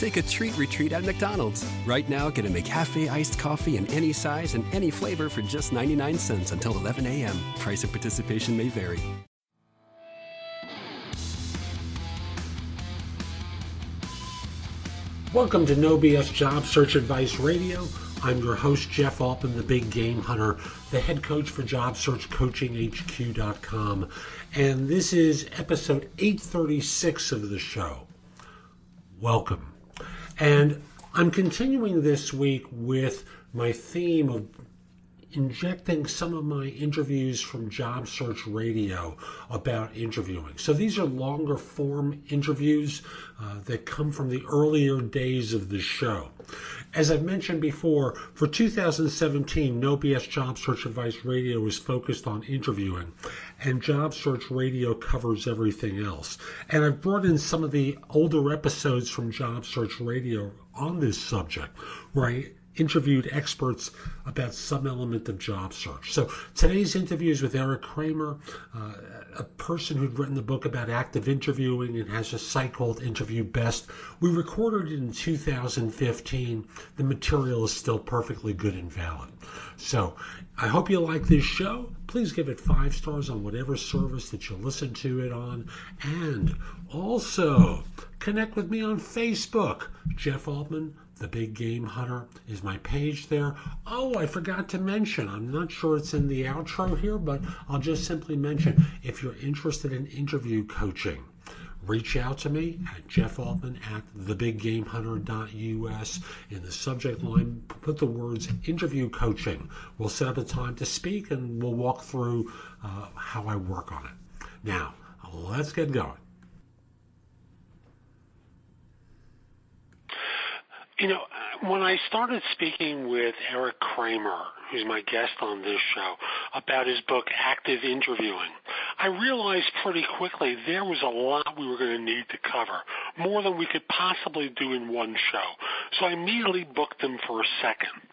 Take a treat retreat at McDonald's. Right now, get a McCafe iced coffee in any size and any flavor for just 99 cents until 11 a.m. Price of participation may vary. Welcome to No BS Job Search Advice Radio. I'm your host, Jeff Altman, the big game hunter, the head coach for job search JobSearchCoachingHQ.com. And this is episode 836 of the show. Welcome. And I'm continuing this week with my theme of injecting some of my interviews from Job Search Radio about interviewing. So these are longer form interviews uh, that come from the earlier days of the show. As I've mentioned before, for 2017, No BS Job Search Advice Radio is focused on interviewing, and Job Search Radio covers everything else. And I've brought in some of the older episodes from Job Search Radio on this subject, I interviewed experts about some element of job search. So today's interview is with Eric Kramer, uh, a person who'd written the book about active interviewing and has a site called Interview Best. We recorded it in 2015. The material is still perfectly good and valid. So I hope you like this show. Please give it five stars on whatever service that you listen to it on. And also connect with me on Facebook, Jeff Altman the Big Game Hunter is my page there. Oh, I forgot to mention, I'm not sure it's in the outro here, but I'll just simply mention if you're interested in interview coaching, reach out to me at Jeff Altman at thebiggamehunter.us. In the subject line, put the words interview coaching. We'll set up a time to speak and we'll walk through uh, how I work on it. Now, let's get going. You know, when I started speaking with Eric Kramer, who's my guest on this show, about his book Active Interviewing, I realized pretty quickly there was a lot we were going to need to cover, more than we could possibly do in one show. So I immediately booked him for a second.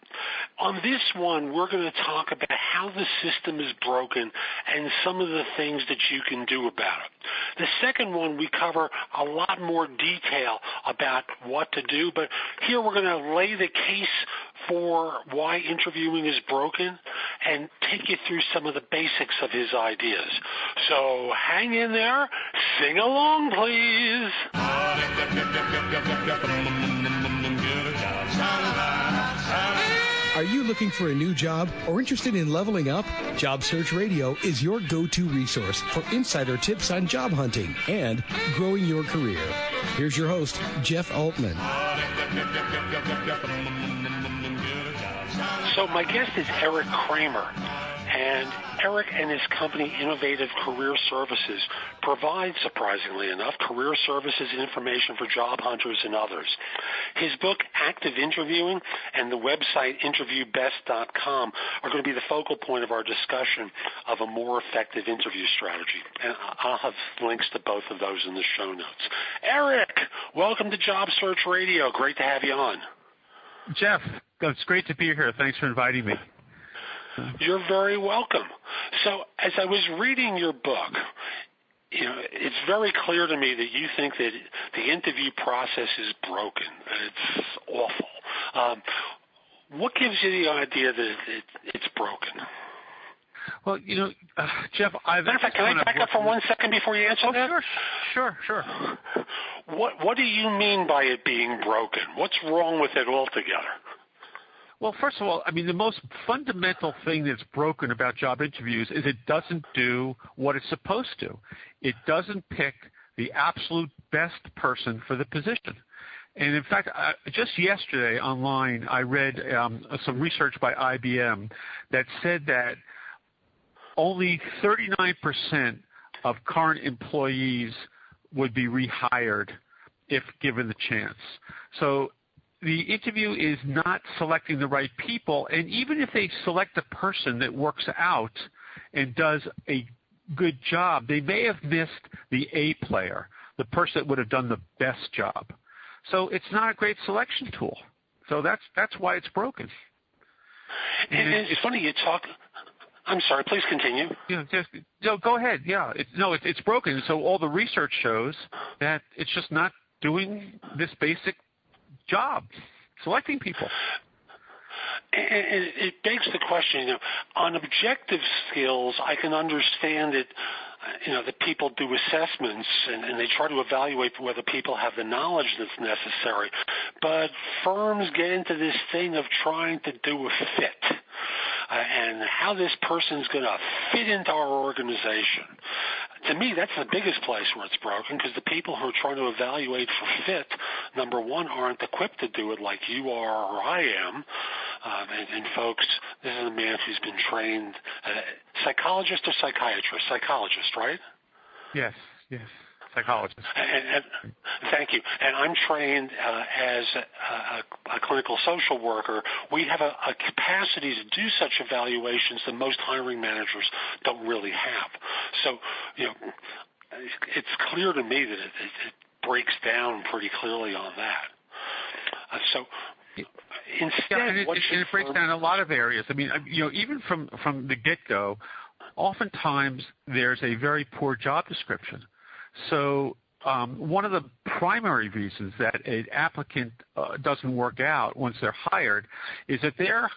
On this one, we're going to talk about how the system is broken and some of the things that you can do about it. The second one, we cover a lot more detail about what to do, but here we're going to lay the case for why interviewing is broken and take you through some of the basics of his ideas. So hang in there, sing along, please. Are you looking for a new job or interested in leveling up? Job Search Radio is your go-to resource for insider tips on job hunting and growing your career. Here's your host, Jeff Altman. So my guest is Eric Kramer. And Eric and his company, Innovative Career Services, provide, surprisingly enough, career services information for job hunters and others. His book, Active Interviewing, and the website interviewbest.com are going to be the focal point of our discussion of a more effective interview strategy. And I'll have links to both of those in the show notes. Eric, welcome to Job Search Radio. Great to have you on. Jeff, it's great to be here. Thanks for inviting me. You're very welcome. So, as I was reading your book, you know, it's very clear to me that you think that the interview process is broken, that it's awful. Um, what gives you the idea that it, it's broken? Well, you know, uh, Jeff, I've. Matter of fact, can I back up for one second before you answer oh, that? Sure, sure, sure. What What do you mean by it being broken? What's wrong with it altogether? Well, first of all, I mean, the most fundamental thing that's broken about job interviews is it doesn't do what it's supposed to. It doesn't pick the absolute best person for the position. And in fact, uh, just yesterday online, I read um, some research by IBM that said that only 39% of current employees would be rehired if given the chance. So the interview is not selecting the right people, and even if they select a person that works out and does a good job, they may have missed the A player, the person that would have done the best job. So it's not a great selection tool. So that's that's why it's broken. And, and it's, it's funny you talk. I'm sorry. Please continue. Yeah, just no. Go ahead. Yeah. It's, no, it's, it's broken. So all the research shows that it's just not doing this basic job, selecting people. And it begs the question, you know, on objective skills, I can understand it you know, that people do assessments and, and they try to evaluate whether people have the knowledge that's necessary. But firms get into this thing of trying to do a fit. Uh, and how this person's going to fit into our organization. To me, that's the biggest place where it's broken because the people who are trying to evaluate for fit, number one, aren't equipped to do it like you are or I am. Um, and, and folks, this is a man who's been trained, uh, psychologist or psychiatrist? Psychologist, right? Yes, yes psychologist. And, and, thank you. And I'm trained uh, as a, a, a, clinical social worker. We have a, a, capacity to do such evaluations that most hiring managers don't really have. So, you know, it's clear to me that it, it, it breaks down pretty clearly on that. Uh, so instead, yeah, and it, it, it breaks down in a lot of areas. I mean, you know, even from from the get go, oftentimes there's a very poor job description. So um, one of the primary reasons that an applicant uh, doesn't work out once they're hired is that they're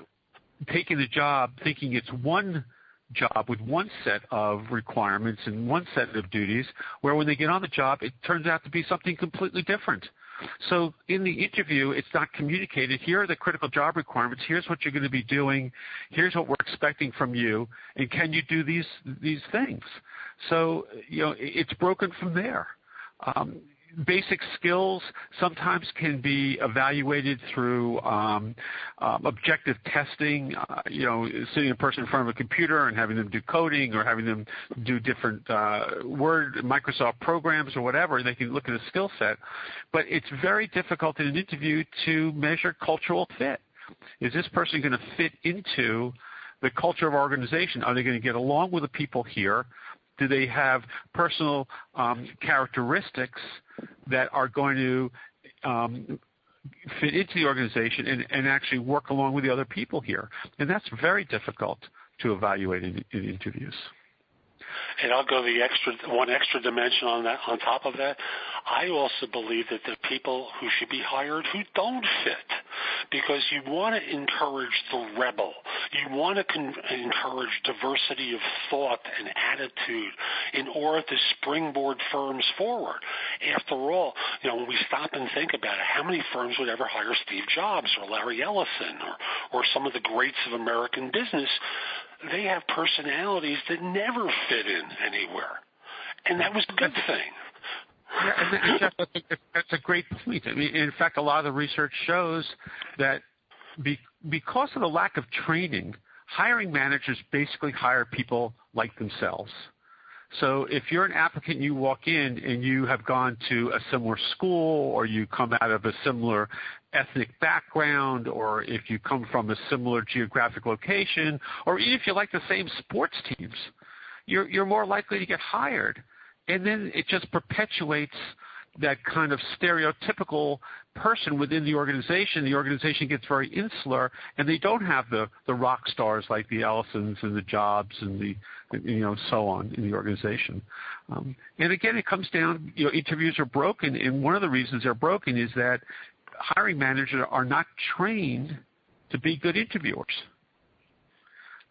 taking the job thinking it's one job with one set of requirements and one set of duties, where when they get on the job, it turns out to be something completely different. So in the interview, it's not communicated. Here are the critical job requirements. Here's what you're going to be doing. Here's what we're expecting from you. And can you do these these things? So you know, it's broken from there. Um, basic skills sometimes can be evaluated through um, um, objective testing. Uh, you know, sitting a person in front of a computer and having them do coding or having them do different uh, Word, Microsoft programs or whatever, they can look at a skill set. But it's very difficult in an interview to measure cultural fit. Is this person going to fit into the culture of our organization? Are they going to get along with the people here? Do they have personal um, characteristics that are going to um, fit into the organization and, and, actually work along with the other people here? And that's very difficult to evaluate in, in interviews. And I'll go the extra one extra dimension on that. On top of that, I also believe that the people who should be hired who don't fit, because you want to encourage the rebel. You want to con- encourage diversity of thought and attitude in order to springboard firms forward. After all, you know, when we stop and think about it, how many firms would ever hire Steve Jobs or Larry Ellison or, or some of the greats of American business? They have personalities that never fit in anywhere. And that was a good thing. Yeah, and Jeff, that's a, great point. I mean, in fact, a lot of the research shows that be, because of the lack of training, hiring managers basically hire people like themselves. So if you're an applicant, you walk in and you have gone to a similar school or you come out of a similar ethnic background or if you come from a similar geographic location or even if you like the same sports teams, you're, you're more likely to get hired. And then it just perpetuates that kind of stereotypical person within the organization. The organization gets very insular, and they don't have the the rock stars like the Ellisons and the Jobs and the you know so on in the organization. Um, and again, it comes down. You know, interviews are broken, and one of the reasons they're broken is that hiring managers are not trained to be good interviewers.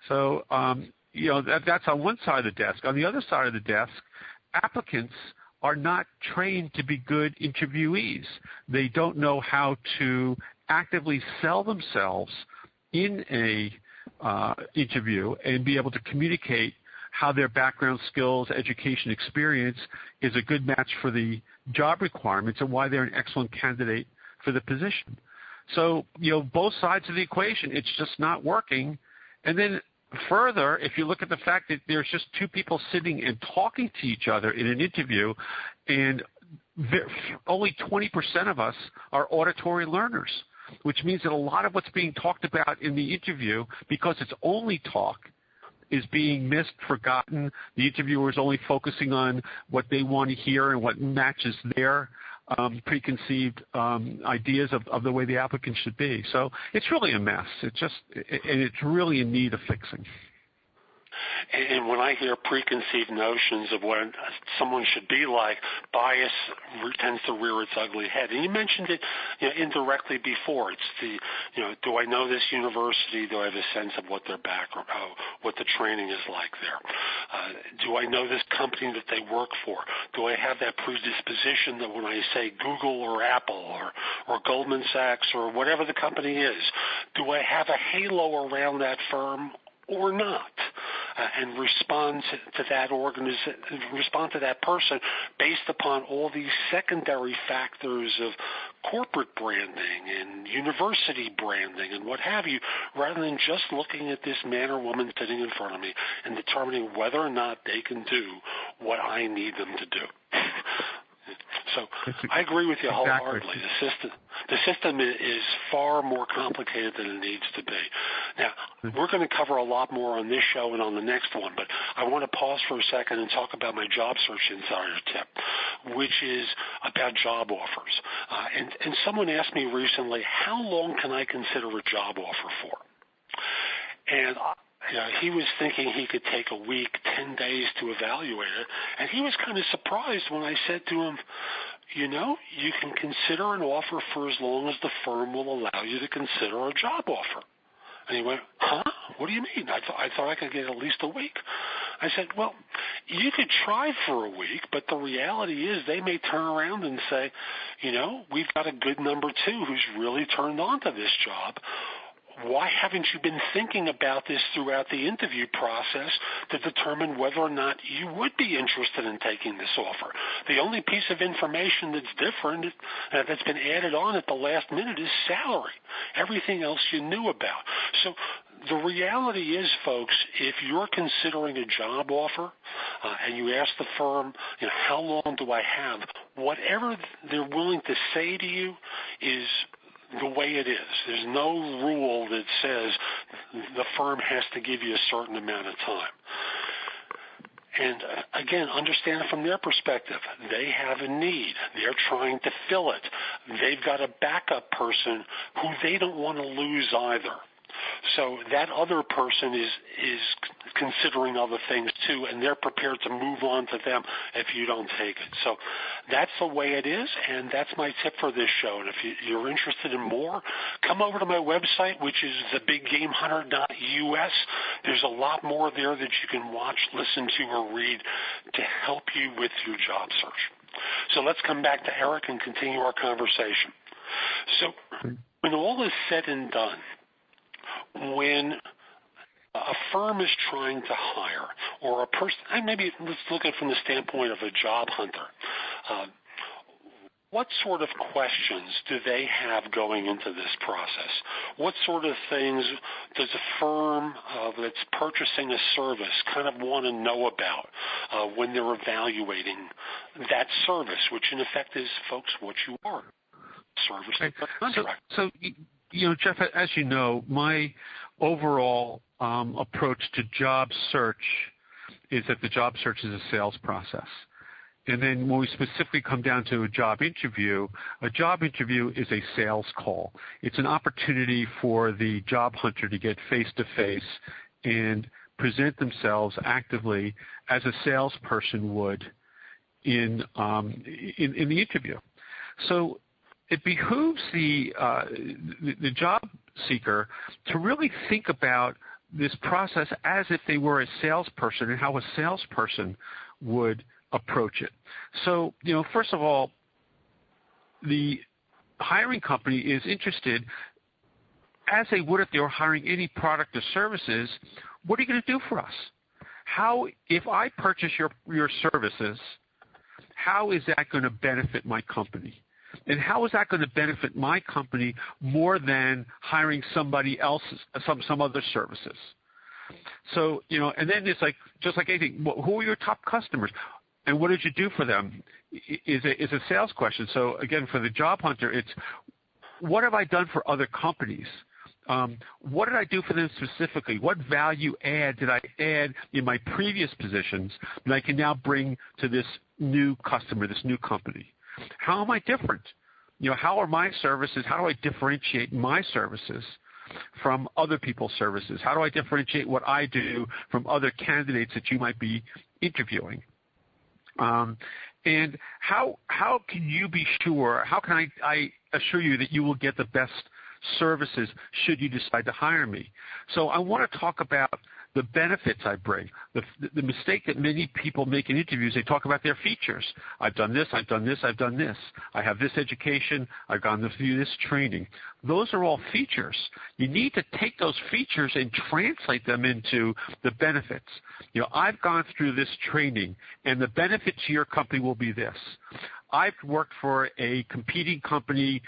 So um, you know that, that's on one side of the desk. On the other side of the desk, applicants are not trained to be good interviewees. They don't know how to actively sell themselves in a uh, interview and be able to communicate how their background skills, education, experience is a good match for the job requirements and why they're an excellent candidate for the position. So, you know, both sides of the equation, it's just not working. And then Further, if you look at the fact that there's just two people sitting and talking to each other in an interview, and only 20% of us are auditory learners, which means that a lot of what's being talked about in the interview, because it's only talk, is being missed, forgotten. The interviewer is only focusing on what they want to hear and what matches their preconceived um, ideas of, of the way the applicant should be. So it's really a mess. It's just, and it's really in need of fixing. And when I hear preconceived notions of what someone should be like, bias tends to rear its ugly head. And you mentioned it you know, indirectly before. It's the, you know, do I know this university? Do I have a sense of what their background, uh, what the training is like there? Uh, do I know this company that they work for? Do I have that predisposition that when I say Google or Apple or, or Goldman Sachs or whatever the company is, do I have a halo around that firm or not? uh, and respond to, to that organization, respond to that person based upon all these secondary factors of corporate branding and university branding and what have you, rather than just looking at this man or woman sitting in front of me and determining whether or not they can do what I need them to do. So I agree with you wholeheartedly. The system, the system is far more complicated than it needs to be. Now, hmm. we're going to cover a lot more on this show and on the next one, but I want to pause for a second and talk about my job search insider tip, which is about job offers. Uh, and, and someone asked me recently, how long can I consider a job offer for? And you know, he was thinking he could take a week, 10 days to evaluate it. And he was kind of surprised when I said to him, you know, you can consider an offer for as long as the firm will allow you to consider a job offer. And he went, huh? What do you mean? I, th- I thought I could get at least a week. I said, well, you could try for a week, but the reality is they may turn around and say, you know, we've got a good number two who's really turned on to this job why haven't you been thinking about this throughout the interview process to determine whether or not you would be interested in taking this offer? The only piece of information that's different, uh, that's been added on at the last minute is salary. Everything else you knew about. So the reality is, folks, if you're considering a job offer uh, and you ask the firm, you know, how long do I have? Whatever they're willing to say to you is the way it is. There's no rule that says the firm has to give you a certain amount of time. And uh, again, understand it from their perspective. They have a need. They're trying to fill it. They've got a backup person who they don't want to lose either. So that other person is is considering other things too, and they're prepared to move on to them if you don't take it. So that's the way it is, and that's my tip for this show. And if you, you're interested in more, come over to my website, which is thebiggamehunter.us. There's a lot more there that you can watch, listen to, or read to help you with your job search. So let's come back to Eric and continue our conversation. So mm-hmm. when all is said and done, when a firm is trying to hire or a person, maybe let's look at it from the standpoint of a job hunter. Uh, what sort of questions do they have going into this process? What sort of things does a firm uh, that's purchasing a service kind of want to know about uh, when they're evaluating that service, which in effect is, folks, what you are, service so, so Jeff, as you know, my overall um, approach to job search is that the job search is a sales process. And then when we specifically come down to a job interview, a job interview is a sales call. It's an opportunity for the job hunter to get face to face and present themselves actively as a salesperson would in, um, the interview. It behooves the, uh, the job seeker to really think about this process as if they were a salesperson and how a salesperson would approach it. So, you know, first of all, the hiring company is interested, as they would if they were hiring any product or services, what are you going to do for us? How, if I purchase your, your services, how is that going to benefit my company? And how is that going to benefit my company more than hiring somebody else's, some, some other services? So, you know, and then it's like, just like anything, who are your top customers? And what did you do for them? Is a, is a sales question. So again, for the job hunter, it's what have I done for other companies? Um, what did I do for them specifically? What value add did I add in my previous positions that I can now bring to this new customer, this new company? How am I different? You know, how are my services? How do I differentiate my services from other people's services? How do I differentiate what I do from other candidates that you might be interviewing? Um, and how how can you be sure? How can I, I assure you that you will get the best services should you decide to hire me? So I want to talk about the benefits I bring. The, the mistake that many people make in interviews, they talk about their features. I've done this, I've done this, I've done this. I have this education, I've gone through this training. Those are all features. You need to take those features and translate them into the benefits. You know, I've gone through this training and the benefit to your company will be this. I've worked for a competing company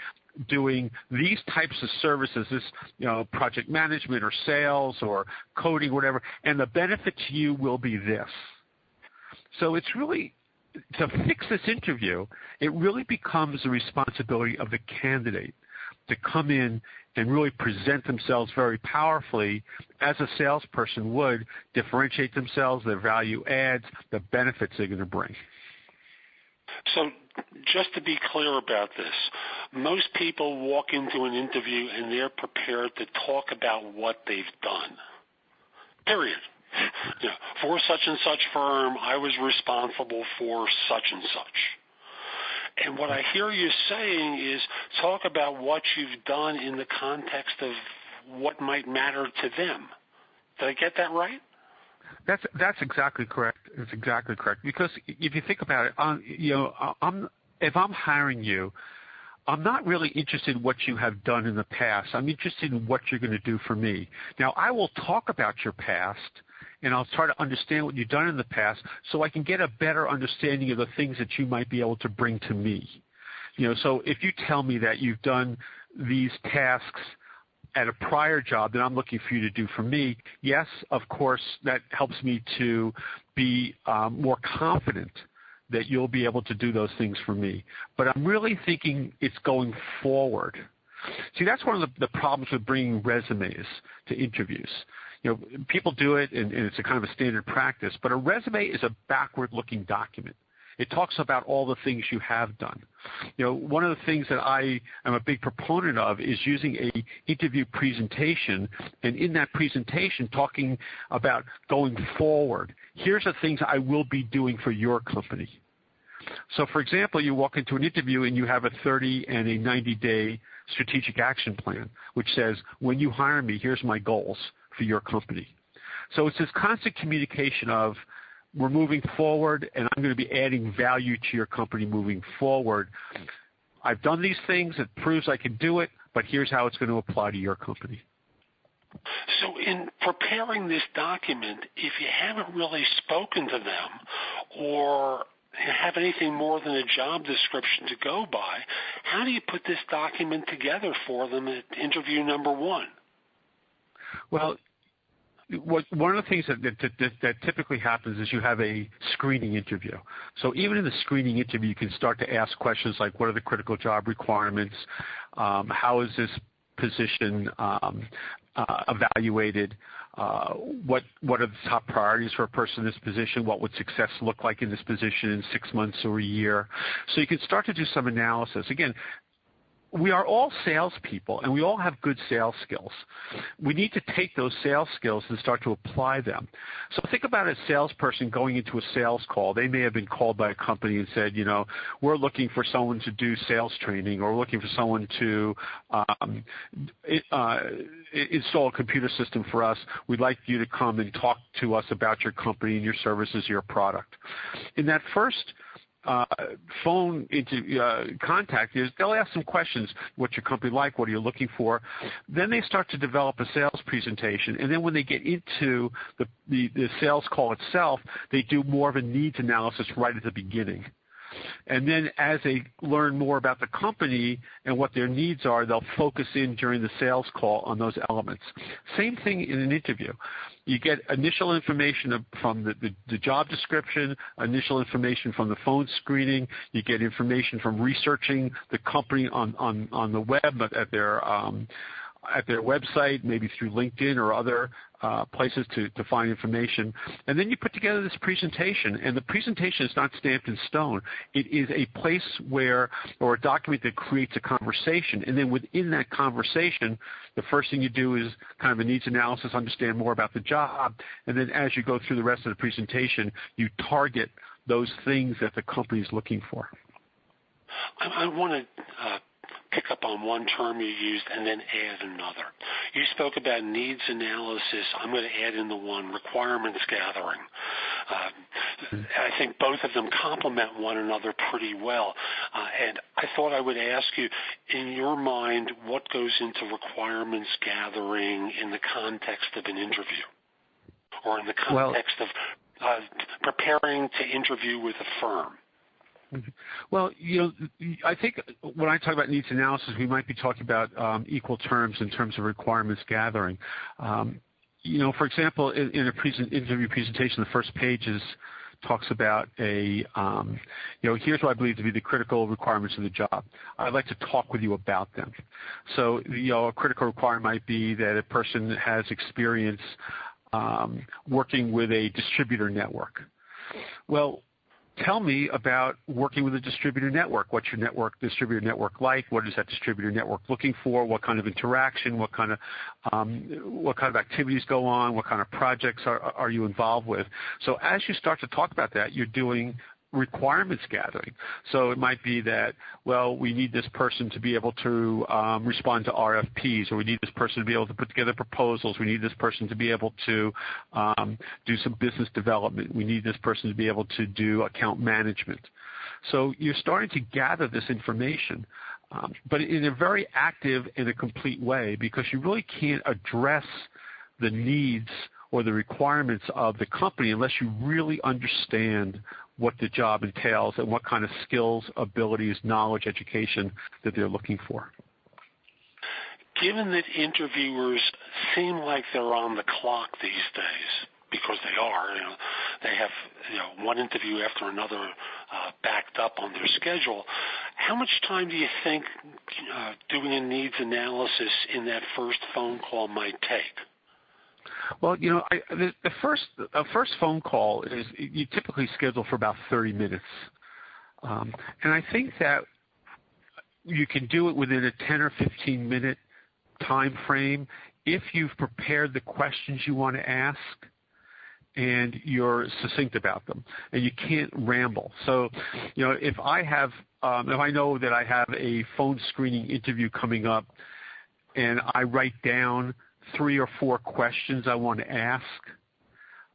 doing these types of services, this you know project management or sales or coding, whatever, and the benefit to you will be this. So it's really to fix this interview, it really becomes the responsibility of the candidate to come in and really present themselves very powerfully as a salesperson would, differentiate themselves, their value adds, the benefits they're going to bring. So just to be clear about this, most people walk into an interview and they're prepared to talk about what they've done. Period. For such and such firm, I was responsible for such and such. And what I hear you saying is talk about what you've done in the context of what might matter to them. Did I get that right? That's that's exactly correct. It's exactly correct because if you think about it, you know, I'm if I'm hiring you, I'm not really interested in what you have done in the past. I'm interested in what you're going to do for me. Now, I will talk about your past and I'll try to understand what you've done in the past so I can get a better understanding of the things that you might be able to bring to me. You know, so if you tell me that you've done these tasks at a prior job that I'm looking for you to do for me, yes, of course, that helps me to be um, more confident that you'll be able to do those things for me. But I'm really thinking it's going forward. See, that's one of the, problems with bringing resumes to interviews. You know, people do it, and, and it's a kind of a standard practice. But a resume is a backward-looking document. It talks about all the things you have done. You know, one of the things that I am a big proponent of is using a interview presentation, and in that presentation, talking about going forward. Here's the things I will be doing for your company. So, for example, you walk into an interview and you have a 30 and a 90 day strategic action plan, which says, when you hire me, here's my goals for your company. So it's this constant communication of we're moving forward, and I'm going to be adding value to your company moving forward. I've done these things. It proves I can do it, but here's how it's going to apply to your company. So in preparing this document, if you haven't really spoken to them or have anything more than a job description to go by, how do you put this document together for them at interview number one? Well, one of the things that, typically happens is you have a screening interview. So even in the screening interview, you can start to ask questions like, what are the critical job requirements? Um, how is this position um, uh, evaluated? Uh, what what are the top priorities for a person in this position? What would success look like in this position in six months or a year? So you can start to do some analysis. Again, we are all salespeople, and we all have good sales skills. We need to take those sales skills and start to apply them. So think about a salesperson going into a sales call. They may have been called by a company and said, you know, we're looking for someone to do sales training, or looking for someone to um, uh, install a computer system for us. We'd like you to come and talk to us about your company and your services, your product. In that first phone into uh, contact is they'll ask some questions. What's your company like? What are you looking for? Then they start to develop a sales presentation, and then when they get into the, the sales call itself, they do more of a needs analysis right at the beginning. And then as they learn more about the company and what their needs are, they'll focus in during the sales call on those elements. Same thing in an interview. You get initial information from the, job description, initial information from the phone screening. You get information from researching the company on, the web at their um, at their website, maybe through LinkedIn or other places to, find information. And then you put together this presentation, and the presentation is not stamped in stone. It is a place where, or a document that creates a conversation. And then within that conversation, the first thing you do is kind of a needs analysis, understand more about the job. And then as you go through the rest of the presentation, you target those things that the company is looking for. I, I want to uh, pick up on one term you used and then add another. You spoke about needs analysis. I'm going to add in the one requirements gathering. Uh, I think both of them complement one another pretty well. Uh, and I thought I would ask you, in your mind, what goes into requirements gathering in the context of an interview? Or in the context well, of uh, preparing to interview with a firm? Well, you know, I think when I talk about needs analysis, we might be talking about um, equal terms in terms of requirements gathering. Um, you know, for example, in, a interview presentation, the first page talks about a, um, you know, here's what I believe to be the critical requirements of the job. I'd like to talk with you about them. So, you know, a critical requirement might be that a person has experience working with a distributor network. Well, tell me about working with a distributor network. What's your network distributor network like? What is that distributor network looking for? What kind of interaction? What kind of um, what kind of activities go on? What kind of projects are, are you involved with? So as you start to talk about that, you're doing requirements gathering. So it might be that, well, we need this person to be able to um, respond to RFPs, or we need this person to be able to put together proposals. We need this person to be able to um, do some business development. We need this person to be able to do account management. So you're starting to gather this information, um, but in a very active and a complete way because you really can't address the needs or the requirements of the company unless you really understand what the job entails and what kind of skills, abilities, knowledge, education that they're looking for. Given that interviewers seem like they're on the clock these days, because they are, you know, they have you know one interview after another uh, backed up on their schedule. How much time do you think uh, doing a needs analysis in that first phone call might take? Well, you know, I, the, the first a first phone call is you typically schedule for about 30 minutes, um, and I think that you can do it within a 10 or 15 minute time frame if you've prepared the questions you want to ask and you're succinct about them and you can't ramble. So, you know, if I have, um, if I know that I have a phone screening interview coming up and I write down three or four questions I want to ask.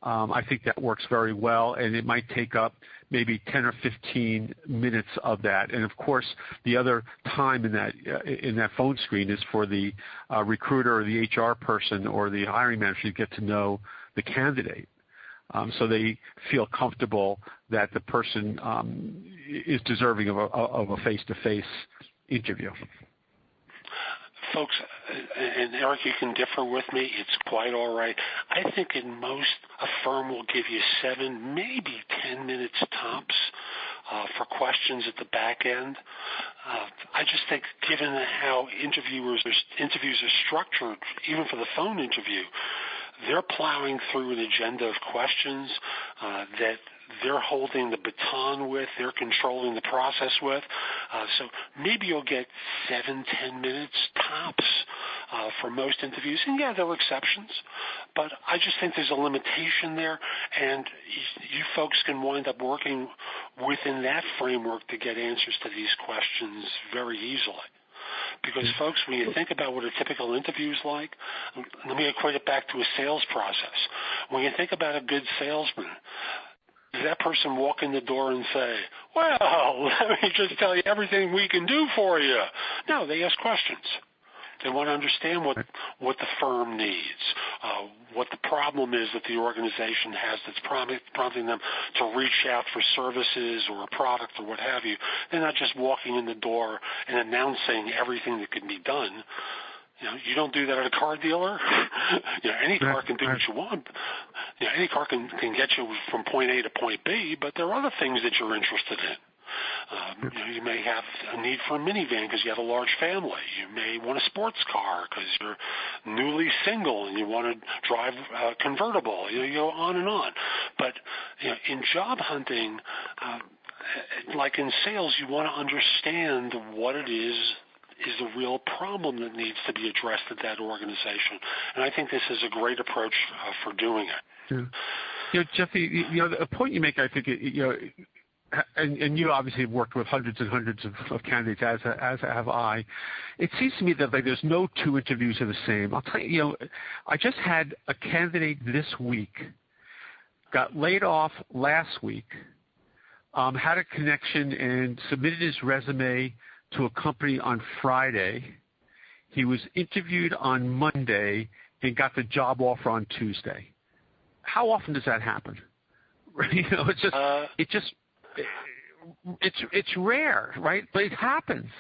Um, I think that works very well, and it might take up maybe 10 or 15 minutes of that. And of course, the other time in that uh, in that phone screen is for the uh, recruiter or the HR person or the hiring manager to get to know the candidate, um, so they feel comfortable that the person um, is deserving of a, of a face-to-face interview folks, and Eric, you can differ with me. It's quite all right. I think in most, a firm will give you seven, maybe ten minutes tops uh, for questions at the back end. Uh, I just think, given how interviewers interviews are structured, even for the phone interview, they're plowing through an agenda of questions uh, that they're holding the baton with, they're controlling the process with. Uh, so maybe you'll get seven, ten minutes tops uh, for most interviews. And yeah, there are exceptions, but I just think there's a limitation there, and you, you folks can wind up working within that framework to get answers to these questions very easily. Because, folks, when you think about what a typical interview is like, let me equate it back to a sales process. When you think about a good salesman, does that person walk in the door and say, well, let me just tell you everything we can do for you? No, they ask questions. They want to understand what what the firm needs, uh, what the problem is that the organization has that's prompting them to reach out for services or a product or what have you. They're not just walking in the door and announcing everything that can be done. You know, you don't do that at a car dealer. you know, any car can do what you want. You know, any car can can get you from point A to point B, but there are other things that you're interested in. Um, you, know, you may have a need for a minivan because you have a large family. You may want a sports car because you're newly single and you want to drive a convertible. You, know, you go on and on. But you know, in job hunting, uh, like in sales, you want to understand what it is is the real problem that needs to be addressed at that organization. And I think this is a great approach uh, for doing it. Yeah. You know, Jeffy, you know, the point you make, I think, you know, and, and you obviously have worked with hundreds and hundreds of, of candidates, as as have I. It seems to me that like there's no two interviews are the same. I'll tell you, you know, I just had a candidate this week, got laid off last week, um, had a connection and submitted his resume to a company on Friday. He was interviewed on Monday and got the job offer on Tuesday. How often does that happen? you know, it's just uh, it just it's it's rare, right? But it happens.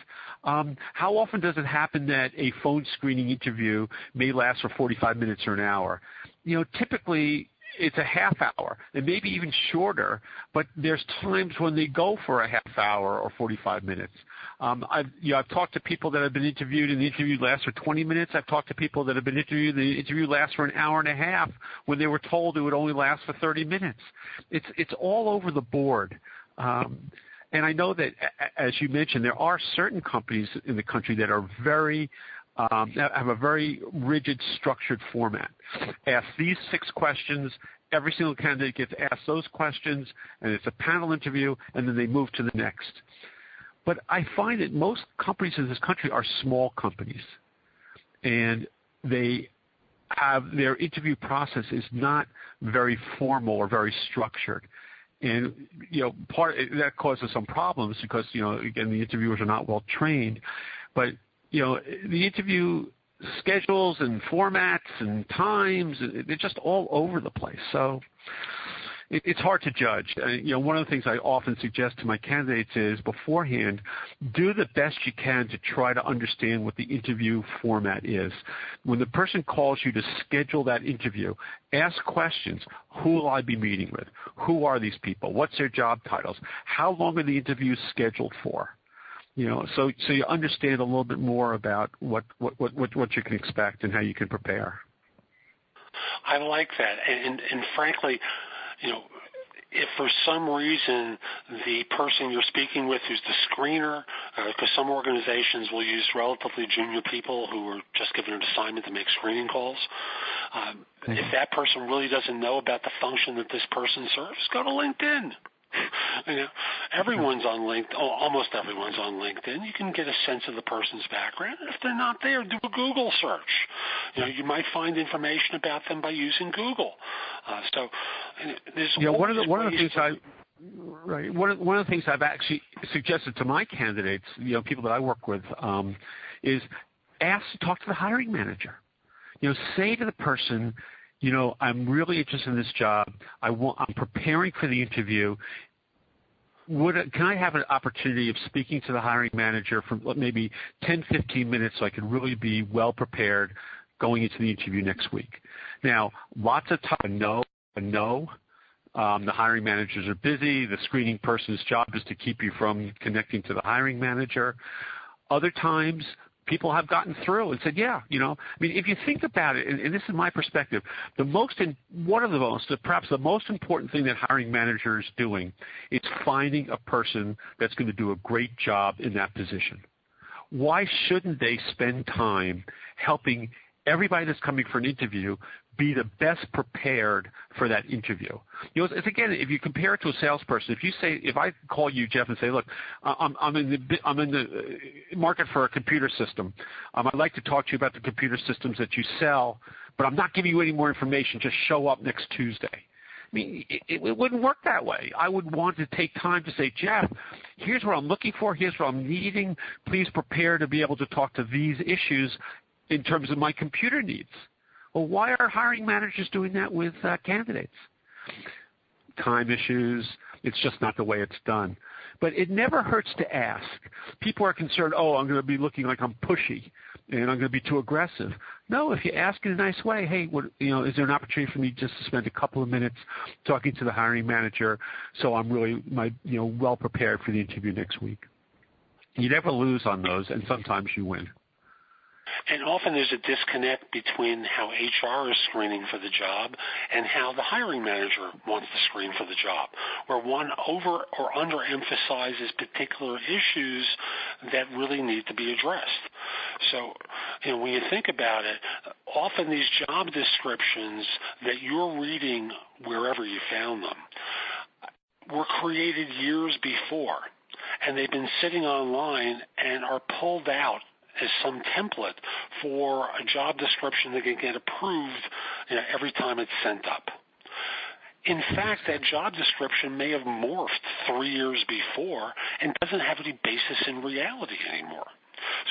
Um, how often does it happen that a phone screening interview may last for 45 minutes or an hour? You know, typically it's a half hour and maybe even shorter, but there's times when they go for a half hour or 45 minutes. Um, I've, talked to people that have been interviewed and the interview lasts for 20 minutes. I've talked to people that have been interviewed and the interview lasts for an hour and a half when they were told it would only last for 30 minutes. It's, it's all over the board. Um, and I know that, as you mentioned, there are certain companies in the country that are very um, have a very rigid, structured format. Ask these six questions. Every single candidate gets asked those questions, and it's a panel interview, and then they move to the next. But I find that most companies in this country are small companies, and they have their interview process is not very formal or very structured. And you know, part that causes some problems because you know, again, the interviewers are not well trained. But you know, the interview schedules and formats and times, they're just all over the place. So it's hard to judge. Uh, you know, one of the things I often suggest to my candidates is beforehand, do the best you can to try to understand what the interview format is. When the person calls you to schedule that interview, ask questions. Who will I be meeting with? Who are these people? What's their job titles? How long are the interviews scheduled for? you know, so so you understand a little bit more about what what what what you can expect and how you can prepare. I like that, and and, and frankly, you know, if for some reason the person you're speaking with who's the screener, because uh, some organizations will use relatively junior people who are just given an assignment to make screening calls, um, mm-hmm. if that person really doesn't know about the function that this person serves, go to LinkedIn. You know, everyone's on LinkedIn. Almost everyone's on LinkedIn. You can get a sense of the person's background. If they're not there, do a Google search. You know, you might find information about them by using Google. Uh, so, there's yeah. One of the one of the things I right one of, one of the things I've actually suggested to my candidates, you know, people that I work with, um, is ask to talk to the hiring manager. You know, say to the person, I'm really interested in this job. I'm preparing for the interview. Would, can I have an opportunity of speaking to the hiring manager for maybe 10, 15 minutes so I can really be well prepared going into the interview next week? Now, lots of time, no, no. Um, the hiring managers are busy. The screening person's job is to keep you from connecting to the hiring manager. Other times, people have gotten through and said, yeah, you know, I mean, if you think about it, and, and this is my perspective, the most, in, one of the most, perhaps the most important thing that hiring manager is doing is finding a person that's going to do a great job in that position. Why shouldn't they spend time helping everybody that's coming for an interview be the best prepared for that interview. You know, it's, again, if you compare it to a salesperson, if you say, if I call you, Jeff, and say, look, I'm, I'm in the I'm in the uh, market for a computer system. Um, I'd like to talk to you about the computer systems that you sell, but I'm not giving you any more information. Just show up next Tuesday. I mean, it, it, wouldn't work that way. I would want to take time to say, Jeff, here's what I'm looking for. Here's what I'm needing. Please prepare to be able to talk to these issues in terms of my computer needs. Well, why are hiring managers doing that with uh, candidates? Time issues, It's just not the way it's done. But it never hurts to ask. People are concerned, oh, I'm going to be looking like I'm pushy and I'm going to be too aggressive. No, if you ask in a nice way, hey, what, you know, is there an opportunity for me just to spend a couple of minutes talking to the hiring manager so I'm really my, you know, well prepared for the interview next week? You never lose on those, and sometimes you win. And often there's a disconnect between how HR is screening for the job and how the hiring manager wants to screen for the job, where one over or underemphasizes particular issues that really need to be addressed. So, you know, when you think about it, often these job descriptions that you're reading wherever you found them were created years before and they've been sitting online and are pulled out as some template for a job description that can get approved you know, every time it's sent up. In fact, that job description may have morphed three years before and doesn't have any basis in reality anymore.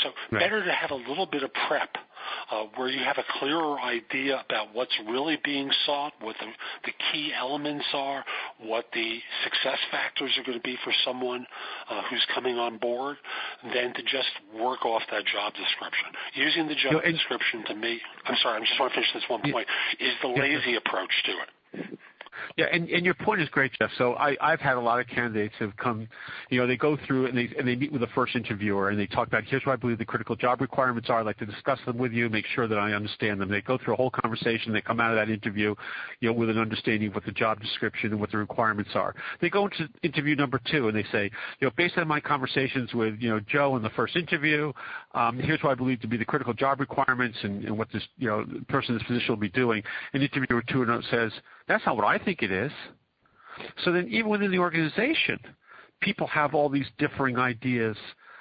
So right. better to have a little bit of prep uh, where you have a clearer idea about what's really being sought, what the, the key elements are, what the success factors are going to be for someone uh, who's coming on board, than to just work off that job description. Using the job description to me, I'm sorry, I am just want to finish this one point, is the lazy approach to it. Yeah, and, and your point is great, Jeff. So I, I've had a lot of candidates have come, you know, they go through and they and they meet with the first interviewer and they talk about here's what I believe the critical job requirements are. I'd like to discuss them with you, make sure that I understand them. They go through a whole conversation. They come out of that interview, you know, with an understanding of what the job description and what the requirements are. They go into interview number two and they say, you know, based on my conversations with you know Joe in the first interview, um, here's what I believe to be the critical job requirements and, what this you know person in this position will be doing. And interviewer two says that's not what I think it is. So then even within the organization, people have all these differing ideas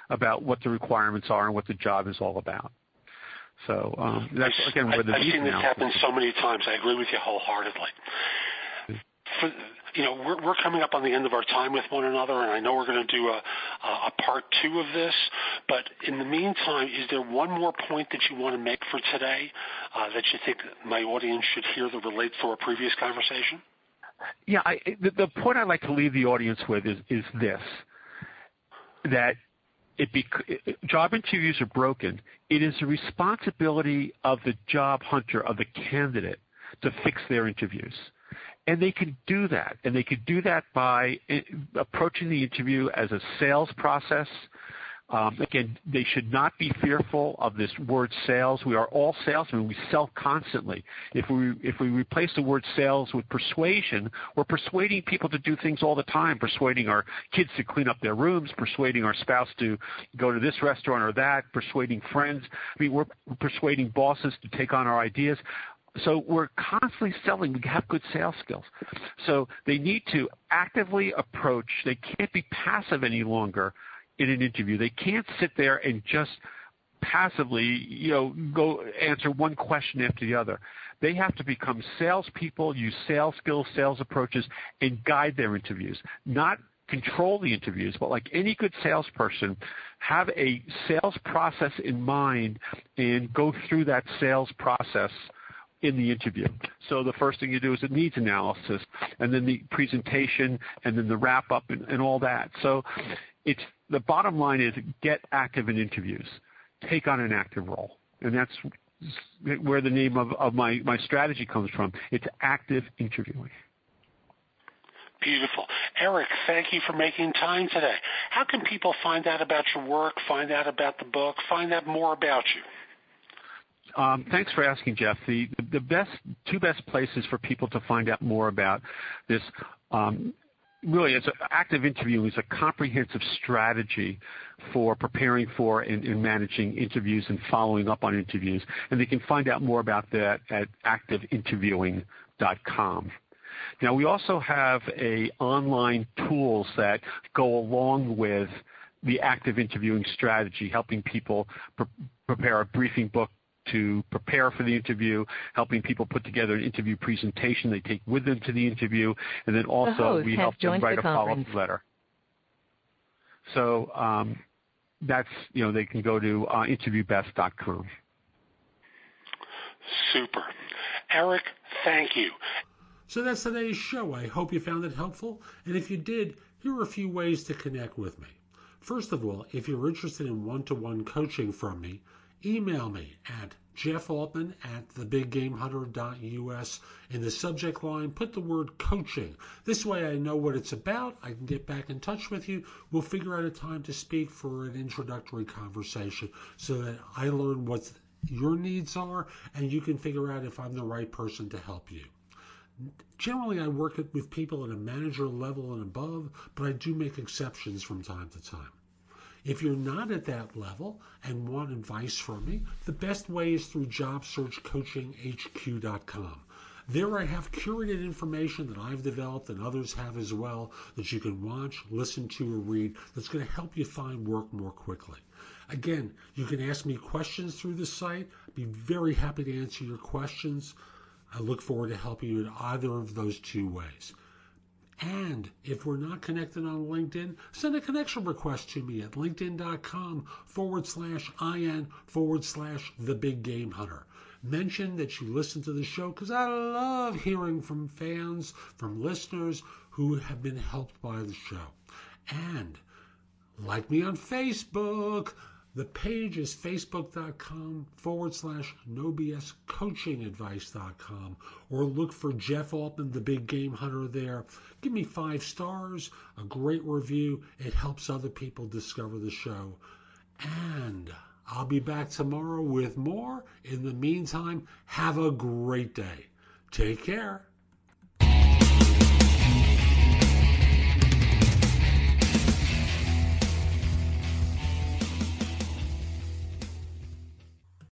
about what the requirements are and what the job is all about. So um, that's again where the I've seen this happen so many times. I agree with you wholeheartedly. For, we're, we're coming up on the end of our time with one another, and I know we're going to do a, a part two of this. But in the meantime, is there one more point that you want to make for today uh, that you think my audience should hear that relates to our previous conversation? Yeah, the, point I'd like to leave the audience with is, is this: that job interviews are broken. It is the responsibility of the job hunter, of the candidate, to fix their interviews. And they can do that. And they could do that by eh, approaching the interview as a sales process. Um, again, they should not be fearful of this word sales. We are all salesmen. We sell constantly. If we if we replace the word sales with persuasion, we're persuading people to do things all the time. Persuading our kids to clean up their rooms, persuading our spouse to go to this restaurant or that, persuading friends. I mean, we're persuading bosses to take on our ideas. So we're constantly selling. We have good sales skills. So they need to actively approach. They can't be passive any longer in an interview. They can't sit there and just passively, you know, go answer one question after the other. They have to become salespeople, use sales skills, sales approaches, and guide their interviews. Not control the interviews, but like any good salesperson, have a sales process in mind and go through that sales process in the interview. So the first thing you do is a needs analysis, and then the presentation, and then the wrap up, and, and all that. So it's the bottom line is get active in interviews, take on an active role, and that's where the name of, of my, my strategy comes from. It's active interviewing. Beautiful. Eric, thank you for making time today. How can people find out about your work, find out about the book, find out more about you? Um, thanks for asking, Jeff. The, best two best places for people to find out more about this um, really it's active interviewing is a comprehensive strategy for preparing for and, managing interviews and following up on interviews. And they can find out more about that at activeinterviewing.com. Now we also have a online tools that go along with the active interviewing strategy, helping people pre- prepare a briefing book to prepare for the interview, helping people put together an interview presentation they take with them to the interview, and then also the we help them write the a follow-up letter. So um, that's, you know, they can go to uh, interviewbest.com. Super. Eric, thank you. So that's today's show. I hope you found it helpful. And if you did, here are a few ways to connect with me. First of all, if you're interested in one to one coaching from me, email me at Jeff Altman at thebiggamehunter.us. In the subject line, put the word coaching. This way I know what it's about. I can get back in touch with you. We'll figure out a time to speak for an introductory conversation so that I learn what your needs are and you can figure out if I'm the right person to help you. Generally, I work with people at a manager level and above, but I do make exceptions from time to time. If you're not at that level and want advice from me, the best way is through JobSearchCoachingHQ.com. There I have curated information that I've developed and others have as well that you can watch, listen to, or read that's going to help you find work more quickly. Again, you can ask me questions through the site. I'd be very happy to answer your questions. I look forward to helping you in either of those two ways. And if we're not connected on LinkedIn, send a connection request to me at linkedin.com forward slash IN forward slash the big game hunter. Mention that you listen to the show because I love hearing from fans, from listeners who have been helped by the show. And like me on Facebook. The page is facebook.com forward slash no BS coachingadvice.com or look for Jeff Altman, the big game hunter there. Give me five stars, a great review. It helps other people discover the show. And I'll be back tomorrow with more. In the meantime, have a great day. Take care.